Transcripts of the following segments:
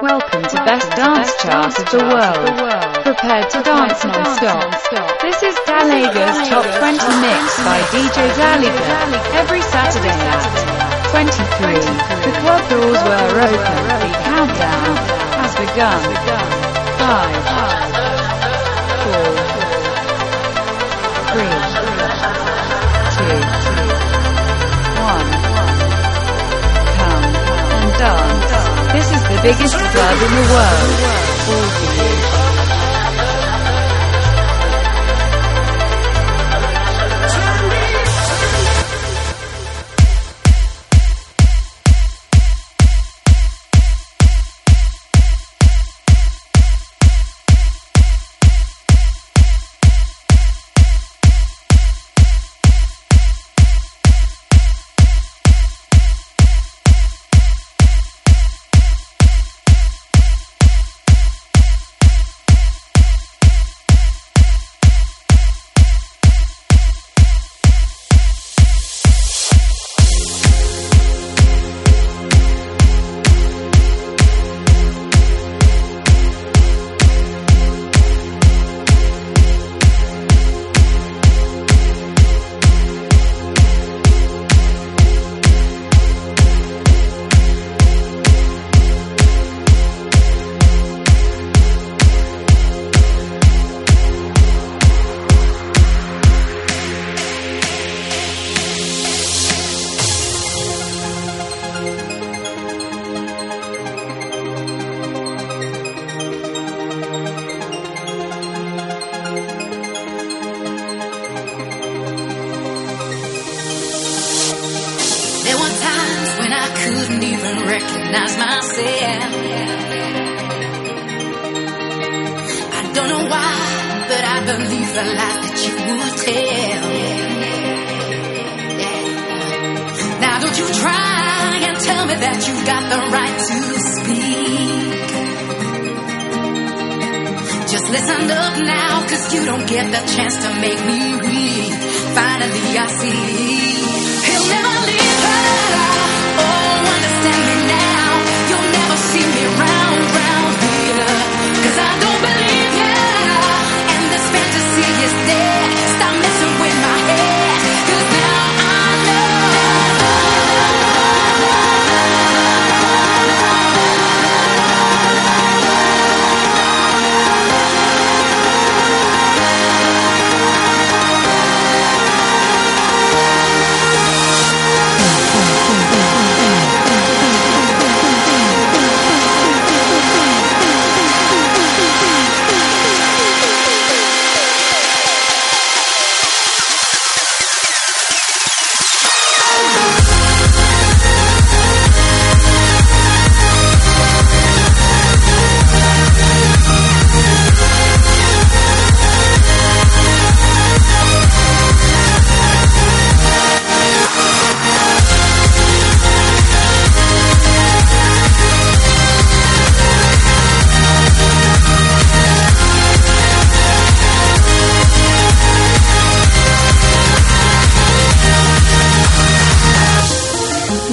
Welcome to Best Dance Chart of the World. Prepared to dance non-stop. This is Dalega's Top 20 mix by DJ Gallagher. Every Saturday at 23. The club doors were open. The countdown has begun. 5, biggest club in the world.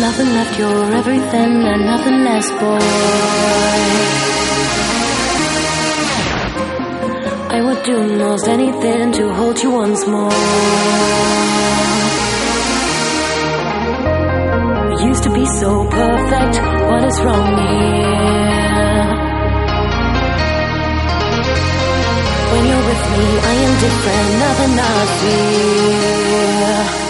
nothing left, you're everything and nothing less, boy. I would do most anything to hold you once more. You used to be so perfect, what is wrong here? When you're with me, I am different, nothing I fear.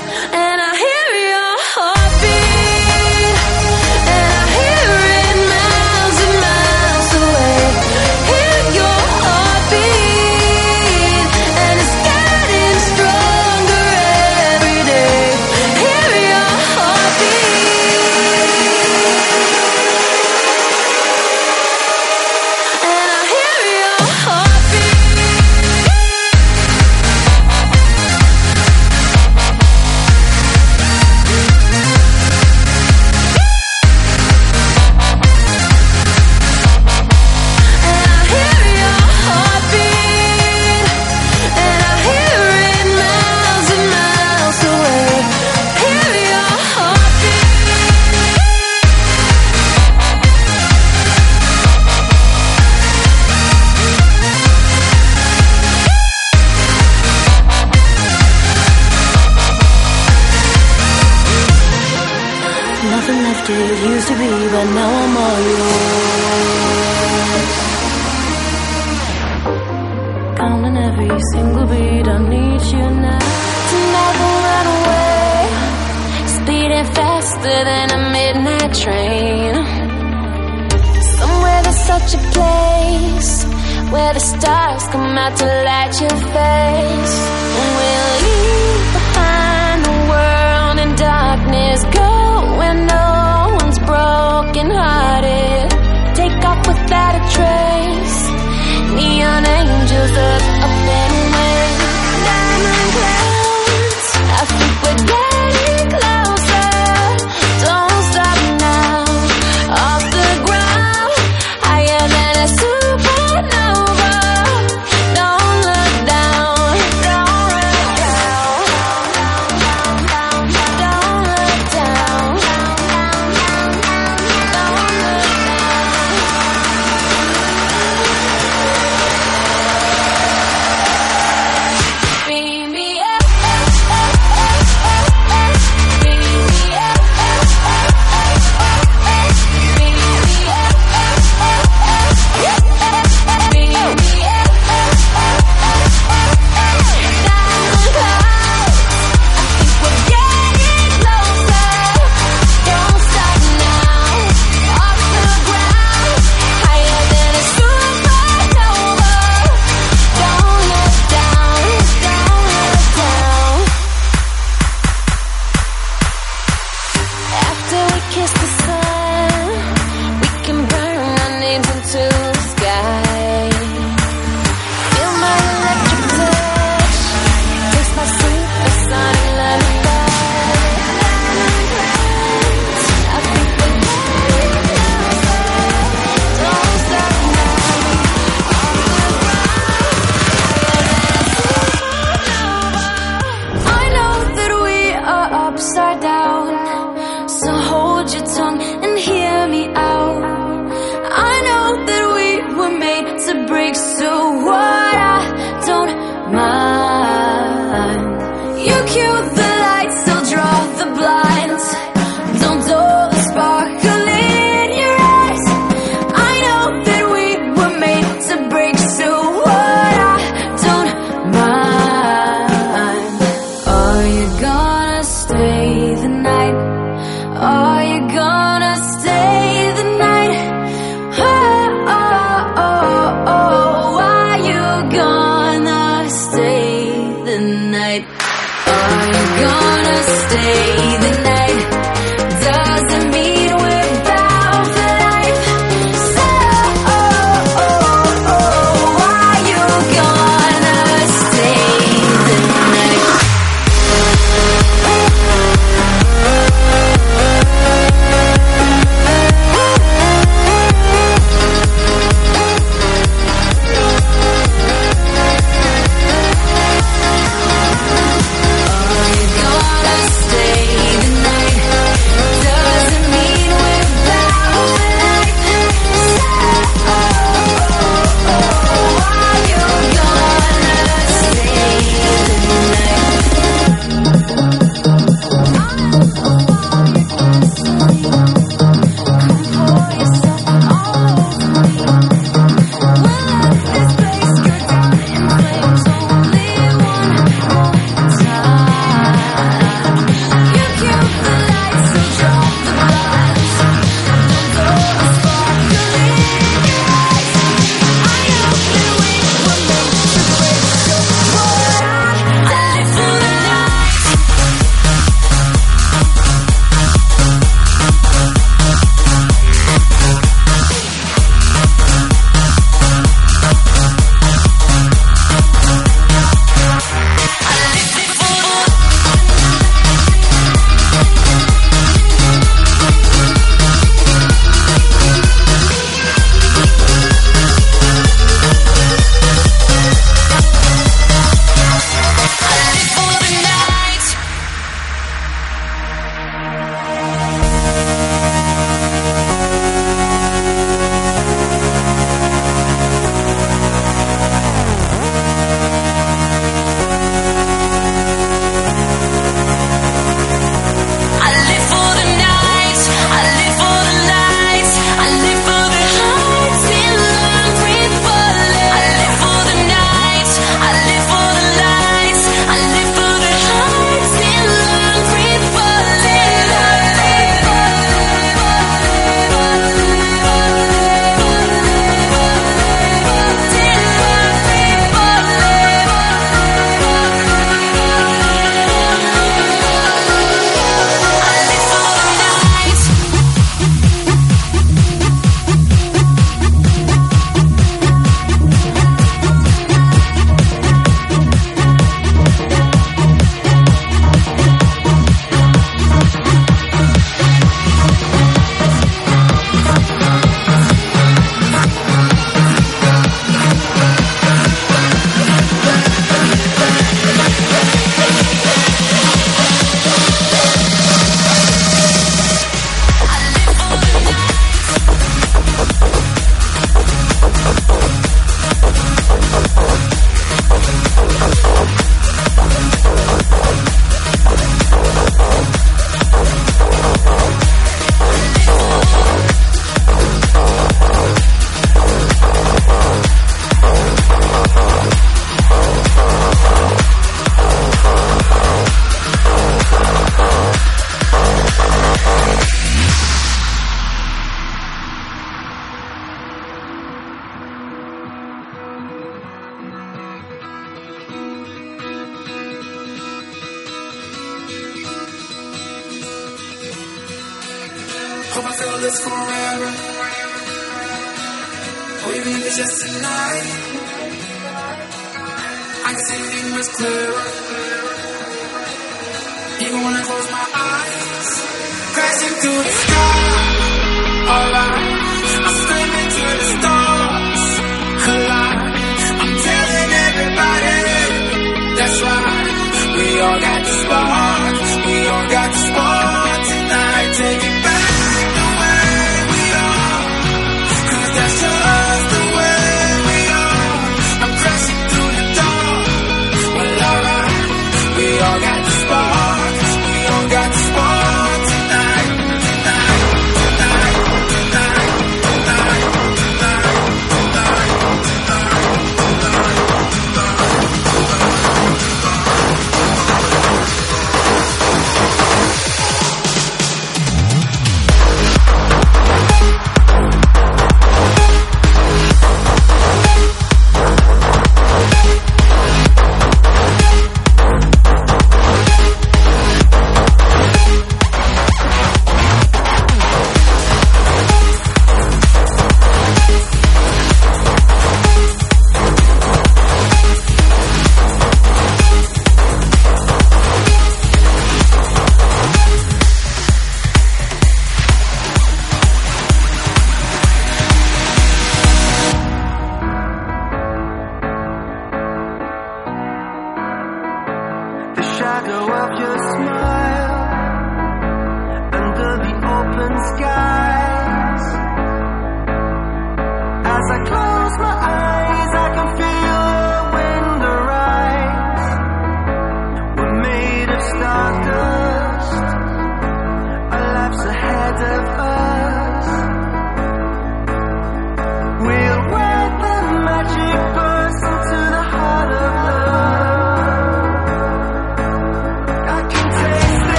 To let you face,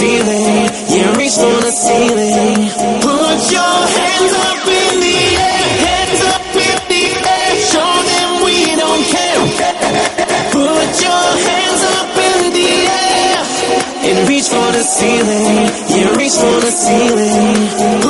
ceiling. Yeah, reach for the ceiling. Put your hands up in the air. Hands up in the air. Show them we don't care. Put your hands up in the air. And reach for the ceiling. Yeah, reach for the ceiling.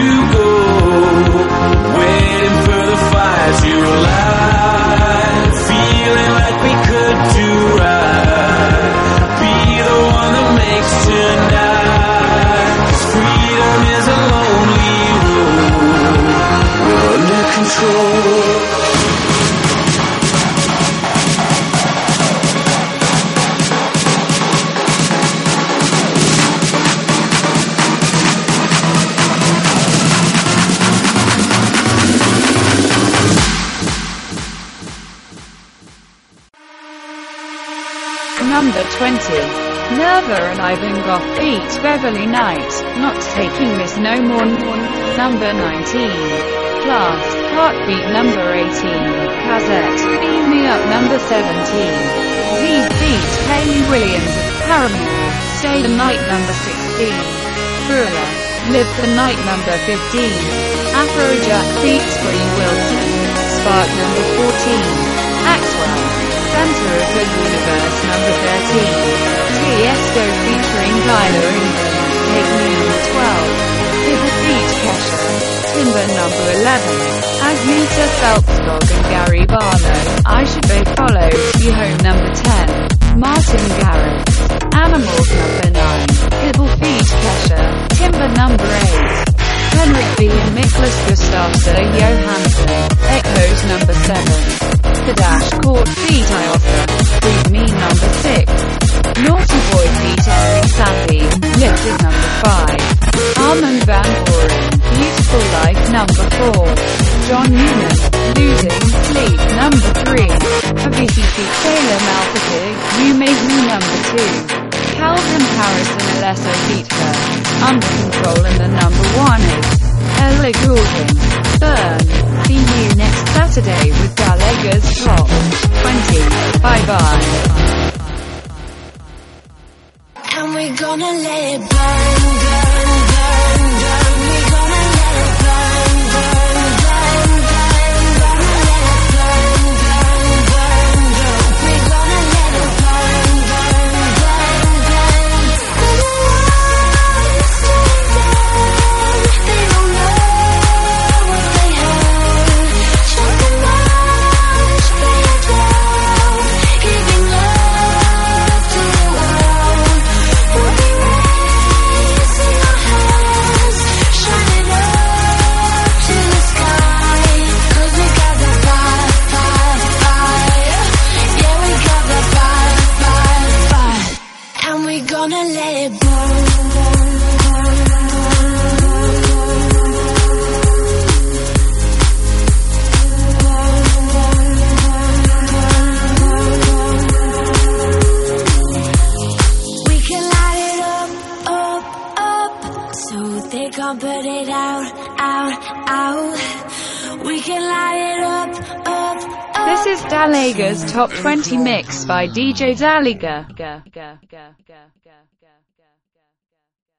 20. Nervo and Ivan Gough beat Beverly Knight, not taking this no more. Number 19. Klaas, Heartbeat number 18. Cazzette, Beam Me Up number 17. Z's beat Hayley Williams of Paramore, Stay the Night number 16. Krewella, Live the Night number 15. Afrojack beats Bree Wilson, Spark number 14. Axwell, Center of the Universe number 13. Tiesto featuring Kyler England, number 12. Hibble Beat Kesha, Timber number 11. Agnetha Fältskog and Gary Barlow, I Should Be Followed, Home number 10. Martin Garrix, Animals number 9. Pitbull Beat Kesha, Timber number 8. Henrik B. and Miklas Gustafsson Johansson, Echoes number 7. Cadash Cort Feet I offer, Breathe Me number 6. Naughty Boy Feet Emeli Sandé, Lifted number 5. Armin Van Buuren, Beautiful Life number 4. John Newman, Losing Sleep number 3. Avicii Feet Salem Al Fakir, You Made Me number 2. Calvin Harris and beat her. Under control and the number one is Ellie Goulding. Burn. See you next Saturday with Dalega's Top 20. Bye bye. And we're gonna let it burn, burn, burn, by DJ Dalega.